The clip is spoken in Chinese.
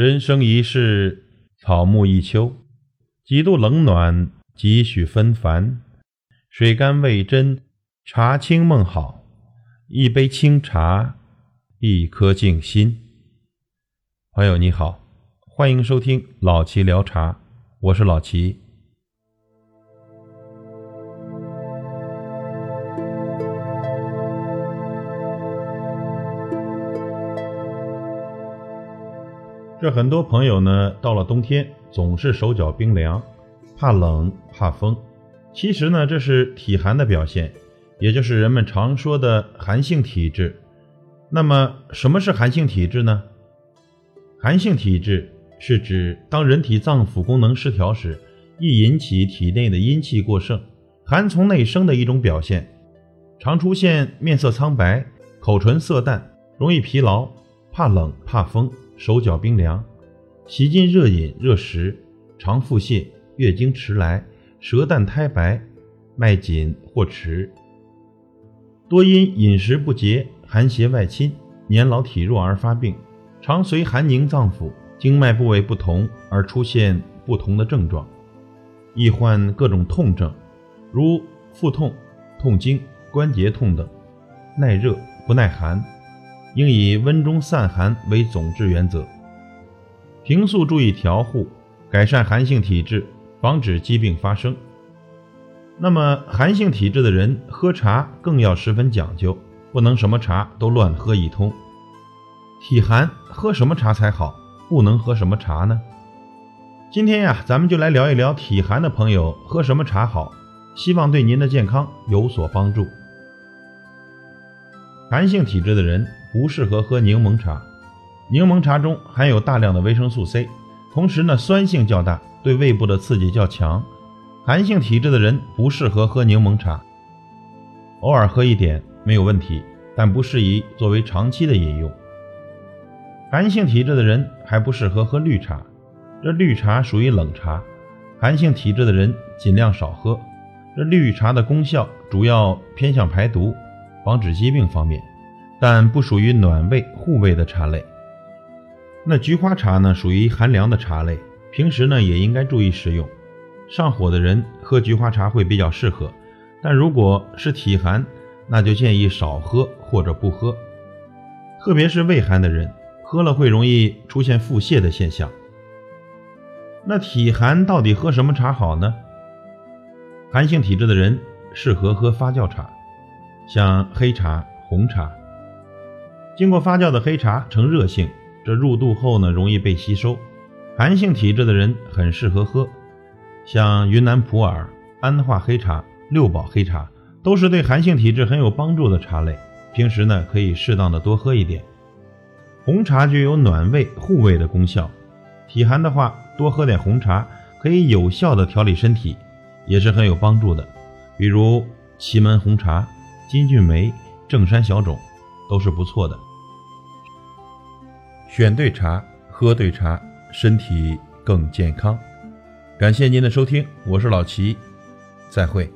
人生一世，草木一秋，几度冷暖，几许纷繁。水甘味真，茶清梦好，一杯清茶，一颗静心。朋友你好，欢迎收听老齐聊茶，我是老齐。这很多朋友呢，到了冬天总是手脚冰凉，怕冷怕风。其实呢，这是体寒的表现，也就是人们常说的寒性体质。那么，什么是寒性体质呢？寒性体质是指当人体脏腑功能失调时，易引起体内的阴气过盛，寒从内生的一种表现，常出现面色苍白、口唇色淡、容易疲劳、怕冷怕风。手脚冰凉，喜进热饮热食，常腹泻，月经迟来，舌淡苔白，脉紧或迟，多因饮食不节，寒邪外侵，年老体弱而发病，常随寒凝脏腑，经脉部位不同而出现不同的症状，易患各种痛症，如腹痛、痛经、关节痛等，耐热不耐寒。应以温中散寒为总治原则，平素注意调护，改善寒性体质，防止疾病发生。那么，寒性体质的人喝茶更要十分讲究，不能什么茶都乱喝一通。体寒喝什么茶才好？不能喝什么茶呢？今天呀，咱们就来聊一聊体寒的朋友喝什么茶好，希望对您的健康有所帮助。寒性体质的人。不适合喝柠檬茶，柠檬茶中含有大量的维生素 C，同时呢酸性较大，对胃部的刺激较强。寒性体质的人不适合喝柠檬茶，偶尔喝一点没有问题，但不适宜作为长期的饮用。寒性体质的人还不适合喝绿茶，这绿茶属于冷茶，寒性体质的人尽量少喝。这绿茶的功效主要偏向排毒、防止疾病方面。但不属于暖胃护胃的茶类。那菊花茶呢，属于寒凉的茶类，平时呢也应该注意食用。上火的人喝菊花茶会比较适合，但如果是体寒，那就建议少喝或者不喝。特别是胃寒的人，喝了会容易出现腹泻的现象。那体寒到底喝什么茶好呢？寒性体质的人适合喝发酵茶，像黑茶、红茶。经过发酵的黑茶呈热性，这入肚后呢容易被吸收。寒性体质的人很适合喝，像云南普洱、安化黑茶、六宝黑茶，都是对寒性体质很有帮助的茶类。平时呢可以适当的多喝一点。红茶具有暖胃护胃的功效，体寒的话多喝点红茶，可以有效的调理身体，也是很有帮助的。比如祁门红茶、金骏眉、正山小种，都是不错的。选对茶，喝对茶，身体更健康。感谢您的收听，我是老齐，再会。